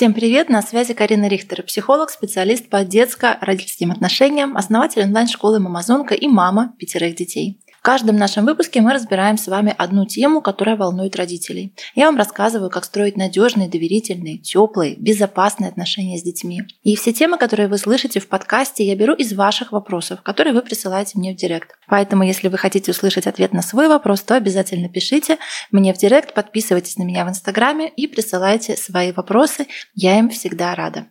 Всем привет! На связи Карина Рихтер, психолог, специалист по детско-родительским отношениям, основатель онлайн-школы «Мамазонка» и мама пятерых детей. В каждом нашем выпуске мы разбираем с вами одну тему, которая волнует родителей. Я вам рассказываю, как строить надежные, доверительные, теплые, безопасные отношения с детьми. И все темы, которые вы слышите в подкасте, я беру из ваших вопросов, которые вы присылаете мне в директ. Поэтому, если вы хотите услышать ответ на свой вопрос, то обязательно пишите мне в директ, подписывайтесь на меня в Инстаграме и присылайте свои вопросы. Я им всегда рада.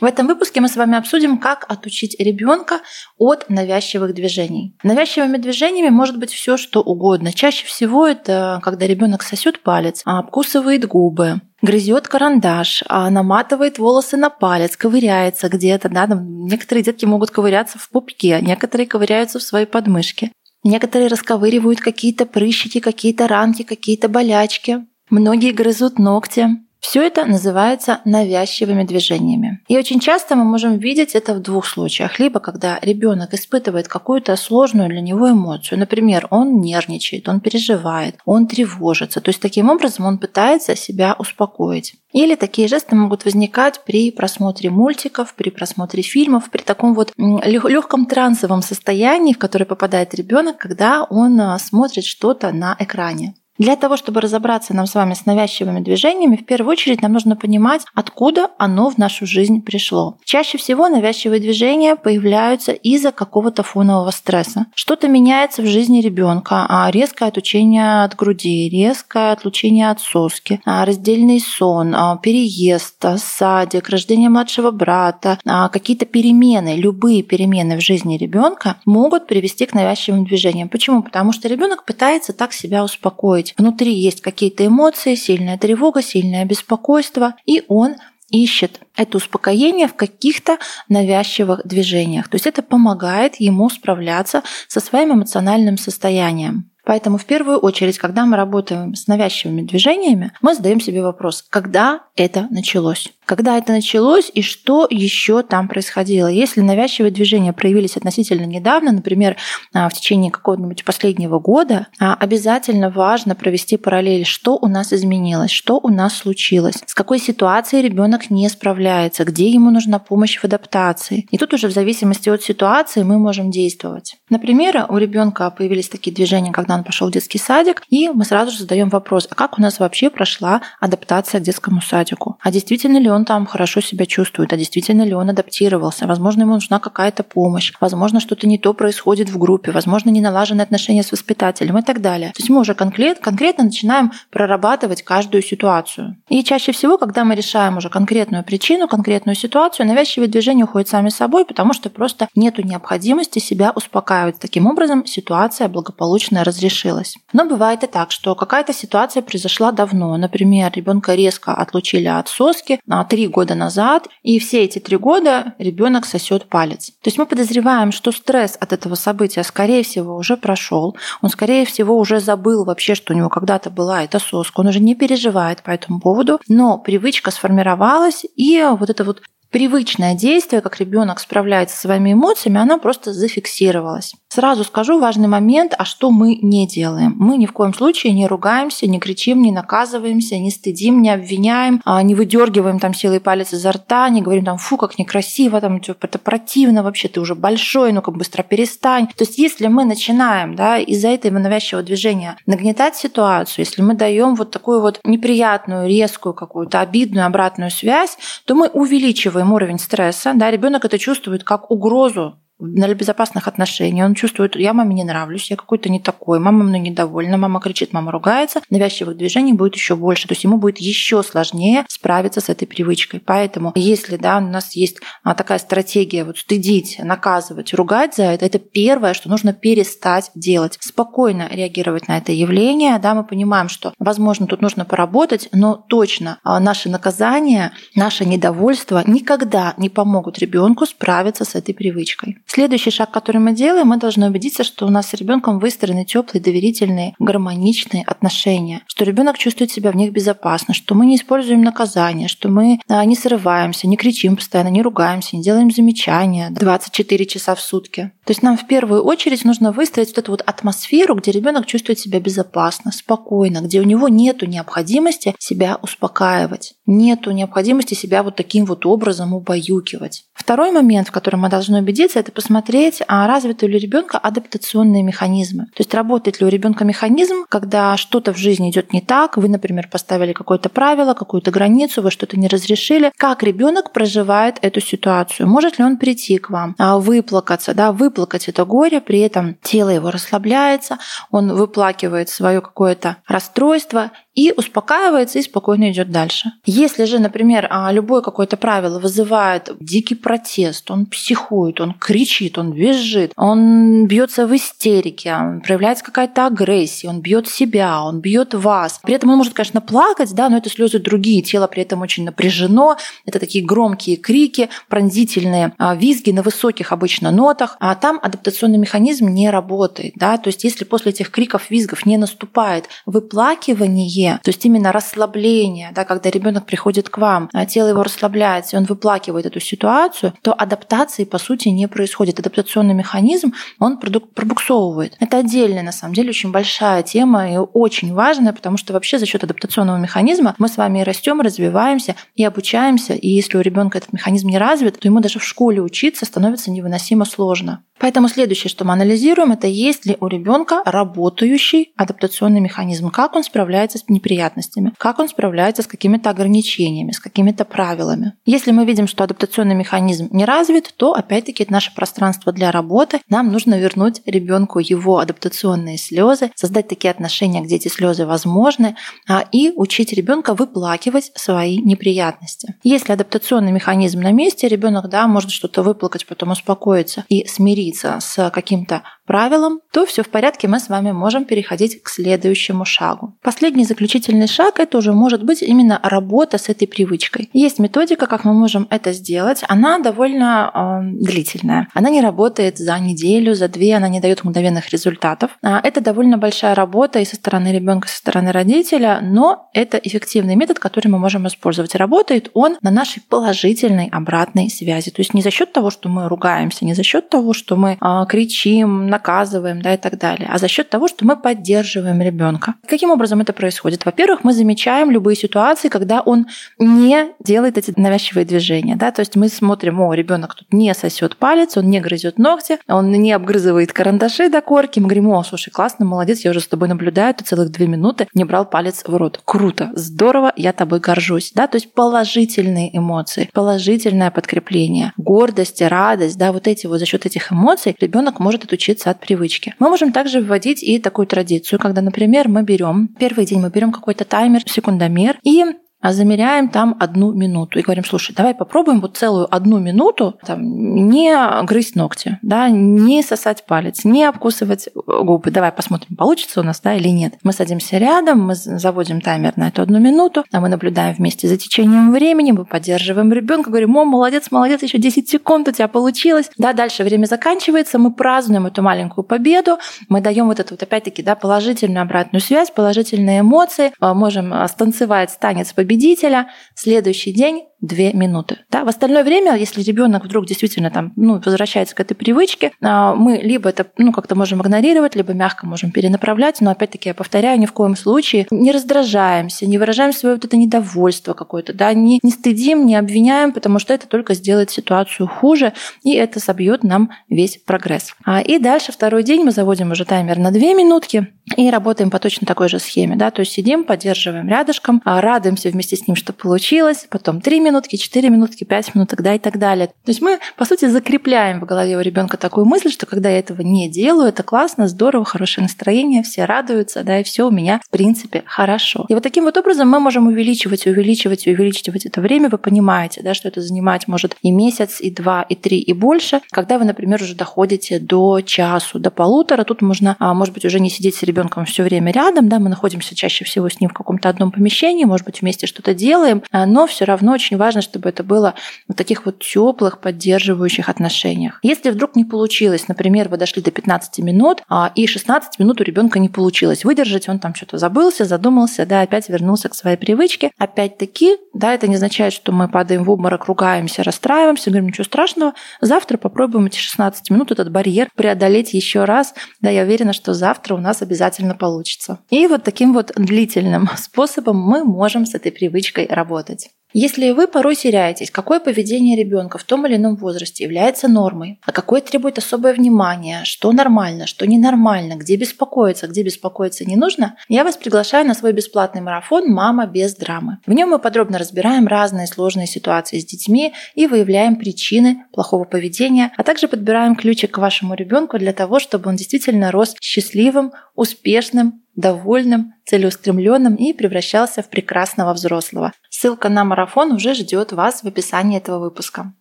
В этом выпуске мы с вами обсудим, как отучить ребенка от навязчивых движений. Навязчивыми движениями может быть все, что угодно. Чаще всего это когда ребенок сосет палец, обкусывает губы, грызет карандаш, а наматывает волосы на палец, ковыряется где-то. Да? Там некоторые детки могут ковыряться в пупке, некоторые ковыряются в своей подмышке. Некоторые расковыривают какие-то прыщики, какие-то ранки, какие-то болячки. Многие грызут ногти. Все это называется навязчивыми движениями. И очень часто мы можем видеть это в двух случаях. Либо когда ребенок испытывает какую-то сложную для него эмоцию. Например, он нервничает, он переживает, он тревожится. То есть таким образом он пытается себя успокоить. Или такие жесты могут возникать при просмотре мультиков, при просмотре фильмов, при таком вот легком трансовом состоянии, в которое попадает ребенок, когда он а, смотрит что-то на экране. Для того, чтобы разобраться нам с вами с навязчивыми движениями, в первую очередь нам нужно понимать, откуда оно в нашу жизнь пришло. Чаще всего навязчивые движения появляются из-за какого-то фонового стресса. Что-то меняется в жизни ребенка, а резкое отучение от груди, резкое отлучение от соски, а раздельный сон, а переезд, садик, рождение младшего брата, какие-то перемены, любые перемены в жизни ребенка могут привести к навязчивым движениям. Почему? Потому что ребенок пытается так себя успокоить быть, внутри есть какие-то эмоции, сильная тревога, сильное беспокойство, и он ищет это успокоение в каких-то навязчивых движениях. То есть это помогает ему справляться со своим эмоциональным состоянием. Поэтому в первую очередь, когда мы работаем с навязчивыми движениями, мы задаем себе вопрос, когда это началось? Когда это началось и что еще там происходило? Если навязчивые движения проявились относительно недавно, например, а, в течение какого-нибудь последнего года, а, обязательно важно провести параллель, что у нас изменилось, что у нас случилось, с какой ситуацией ребенок не справляется, где ему нужна помощь в адаптации. И тут уже в зависимости от ситуации мы можем действовать. Например, у ребенка появились такие движения, когда он пошел в детский садик, и мы сразу же задаем вопрос, а как у нас вообще прошла адаптация к детскому садику? А действительно ли он он там хорошо себя чувствует, а действительно ли он адаптировался, возможно, ему нужна какая-то помощь, возможно, что-то не то происходит в группе, возможно, не налажены отношения с воспитателем и так далее. То есть мы уже конкрет, конкретно начинаем прорабатывать каждую ситуацию. И чаще всего, когда мы решаем уже конкретную причину, конкретную ситуацию, навязчивые движения уходят сами собой, потому что просто нет необходимости себя успокаивать. Таким образом, ситуация благополучно разрешилась. Но бывает и так, что какая-то ситуация произошла давно. Например, ребенка резко отлучили от соски, от три года назад, и все эти три года ребенок сосет палец. То есть мы подозреваем, что стресс от этого события, скорее всего, уже прошел. Он, скорее всего, уже забыл вообще, что у него когда-то была эта соска. Он уже не переживает по этому поводу, но привычка сформировалась, и вот это вот привычное действие, как ребенок справляется со своими эмоциями, она просто зафиксировалась. Сразу скажу важный момент, а что мы не делаем. Мы ни в коем случае не ругаемся, не кричим, не наказываемся, не стыдим, не обвиняем, а не выдергиваем там силой палец изо рта, не говорим там, фу, как некрасиво, там, это противно вообще, ты уже большой, ну-ка быстро перестань. То есть если мы начинаем да, из-за этого навязчивого движения нагнетать ситуацию, если мы даем вот такую вот неприятную, резкую какую-то обидную обратную связь, то мы увеличиваем уровень стресса, да, ребенок это чувствует как угрозу для безопасных отношений. Он чувствует, я маме не нравлюсь, я какой-то не такой, мама мной недовольна, мама кричит, мама ругается. Навязчивых движений будет еще больше, то есть ему будет еще сложнее справиться с этой привычкой. Поэтому если да, у нас есть а, такая стратегия вот стыдить, наказывать, ругать за это, это первое, что нужно перестать делать. Спокойно реагировать на это явление. Да, мы понимаем, что, возможно, тут нужно поработать, но точно а, наши наказания, наше недовольство никогда не помогут ребенку справиться с этой привычкой. Следующий шаг, который мы делаем, мы должны убедиться, что у нас с ребенком выстроены теплые, доверительные, гармоничные отношения, что ребенок чувствует себя в них безопасно, что мы не используем наказание, что мы а, не срываемся, не кричим постоянно, не ругаемся, не делаем замечания 24 часа в сутки. То есть нам в первую очередь нужно выстроить вот эту вот атмосферу, где ребенок чувствует себя безопасно, спокойно, где у него нет необходимости себя успокаивать, нет необходимости себя вот таким вот образом убаюкивать. Второй момент, в котором мы должны убедиться, это посмотреть, а развиты ли у ребенка адаптационные механизмы. То есть работает ли у ребенка механизм, когда что-то в жизни идет не так, вы, например, поставили какое-то правило, какую-то границу, вы что-то не разрешили, как ребенок проживает эту ситуацию, может ли он прийти к вам, а, выплакаться, да, выплакать это горе, при этом тело его расслабляется, он выплакивает свое какое-то расстройство и успокаивается и спокойно идет дальше. Если же, например, а, любое какое-то правило вызывает дикий протест, он психует, он кричит, он визжит, он бьется в истерике, проявляется какая-то агрессия, он бьет себя, он бьет вас. При этом он может, конечно, плакать, да, но это слезы другие, тело при этом очень напряжено, это такие громкие крики, пронзительные а, визги на высоких обычно нотах, а там адаптационный механизм не работает, да, то есть если после этих криков, визгов не наступает выплакивание, то есть именно расслабление, да, когда ребенок приходит к вам, а тело его расслабляется, и он выплакивает эту ситуацию, то адаптации по сути не происходит. Адаптационный механизм, он пробуксовывает. Это отдельная, на самом деле, очень большая тема и очень важная, потому что вообще за счет адаптационного механизма мы с вами растем, развиваемся и обучаемся. И если у ребенка этот механизм не развит, то ему даже в школе учиться становится невыносимо сложно. Поэтому следующее, что мы анализируем, это есть ли у ребенка работающий адаптационный механизм, как он справляется с неприятностями, как он справляется с какими-то ограничениями, с какими-то правилами. Если мы видим, что адаптационный механизм не развит, то опять-таки это наше пространство для работы. Нам нужно вернуть ребенку его адаптационные слезы, создать такие отношения, где эти слезы возможны, а, и учить ребенка выплакивать свои неприятности. Если адаптационный механизм на месте, ребенок да, может что-то выплакать, потом успокоиться и смириться с каким-то правилам, то все в порядке, мы с вами можем переходить к следующему шагу. Последний заключительный шаг это уже может быть именно работа с этой привычкой. Есть методика, как мы можем это сделать. Она довольно э, длительная. Она не работает за неделю, за две, она не дает мгновенных результатов. А это довольно большая работа и со стороны ребенка, и со стороны родителя, но это эффективный метод, который мы можем использовать. Работает он на нашей положительной обратной связи. То есть не за счет того, что мы ругаемся, не за счет того, что мы э, кричим, наказываем, да, и так далее, а за счет того, что мы поддерживаем ребенка. Каким образом это происходит? Во-первых, мы замечаем любые ситуации, когда он не делает эти навязчивые движения, да, то есть мы смотрим, о, ребенок тут не сосет палец, он не грызет ногти, он не обгрызывает карандаши до корки, мы говорим, о, слушай, классно, молодец, я уже с тобой наблюдаю, ты целых две минуты не брал палец в рот. Круто, здорово, я тобой горжусь, да, то есть положительные эмоции, положительное подкрепление, гордость, радость, да, вот эти вот за счет этих эмоций ребенок может отучиться от привычки. Мы можем также вводить и такую традицию, когда, например, мы берем первый день, мы берем какой-то таймер, секундомер и а замеряем там одну минуту и говорим, слушай, давай попробуем вот целую одну минуту там, не грызть ногти, да, не сосать палец, не обкусывать губы. Давай посмотрим, получится у нас, да, или нет. Мы садимся рядом, мы заводим таймер на эту одну минуту, а мы наблюдаем вместе за течением времени, мы поддерживаем ребенка, говорим, о, молодец, молодец, еще 10 секунд у тебя получилось. Да, дальше время заканчивается, мы празднуем эту маленькую победу, мы даем вот эту вот опять-таки да, положительную обратную связь, положительные эмоции, а, можем а, станцевать танец победителя. Следующий день две минуты. Да? В остальное время, если ребенок вдруг действительно там, ну, возвращается к этой привычке, а, мы либо это ну, как-то можем игнорировать, либо мягко можем перенаправлять, но опять-таки я повторяю, ни в коем случае не раздражаемся, не выражаем свое вот это недовольство какое-то, да, не, не стыдим, не обвиняем, потому что это только сделает ситуацию хуже, и это собьет нам весь прогресс. А, и дальше второй день мы заводим уже таймер на две минутки и работаем по точно такой же схеме, да, то есть сидим, поддерживаем рядышком, а, радуемся вместе с ним, что получилось, потом три минутки, 4 минутки, 5 минуток, да, и так далее. То есть мы, по сути, закрепляем в голове у ребенка такую мысль, что когда я этого не делаю, это классно, здорово, хорошее настроение, все радуются, да, и все у меня, в принципе, хорошо. И вот таким вот образом мы можем увеличивать, увеличивать увеличивать это время. Вы понимаете, да, что это занимать может и месяц, и два, и три, и больше. Когда вы, например, уже доходите до часу, до полутора, тут можно, а, может быть, уже не сидеть с ребенком все время рядом, да, мы находимся чаще всего с ним в каком-то одном помещении, может быть, вместе что-то делаем, а, но все равно очень важно, чтобы это было в таких вот теплых, поддерживающих отношениях. Если вдруг не получилось, например, вы дошли до 15 минут, а, и 16 минут у ребенка не получилось выдержать, он там что-то забылся, задумался, да, опять вернулся к своей привычке. Опять-таки, да, это не означает, что мы падаем в обморок, ругаемся, расстраиваемся, говорим, ничего страшного, завтра попробуем эти 16 минут, этот барьер преодолеть еще раз. Да, я уверена, что завтра у нас обязательно получится. И вот таким вот длительным способом мы можем с этой привычкой работать. Если вы порой теряетесь, какое поведение ребенка в том или ином возрасте является нормой, а какое требует особое внимание, что нормально, что ненормально, где беспокоиться, где беспокоиться не нужно, я вас приглашаю на свой бесплатный марафон «Мама без драмы». В нем мы подробно разбираем разные сложные ситуации с детьми и выявляем причины плохого поведения, а также подбираем ключик к вашему ребенку для того, чтобы он действительно рос счастливым, успешным, довольным, целеустремленным и превращался в прекрасного взрослого. Ссылка на марафон уже ждет вас в описании этого выпуска.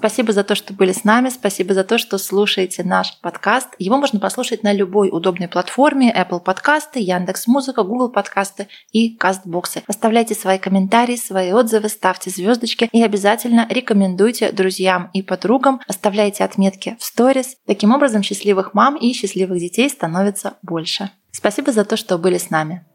Спасибо за то, что были с нами. Спасибо за то, что слушаете наш подкаст. Его можно послушать на любой удобной платформе Apple подкасты, Яндекс Музыка, Google подкасты и Кастбоксы. Оставляйте свои комментарии, свои отзывы, ставьте звездочки и обязательно рекомендуйте друзьям и подругам. Оставляйте отметки в сторис. Таким образом, счастливых мам и счастливых детей становится больше. Спасибо за то, что были с нами.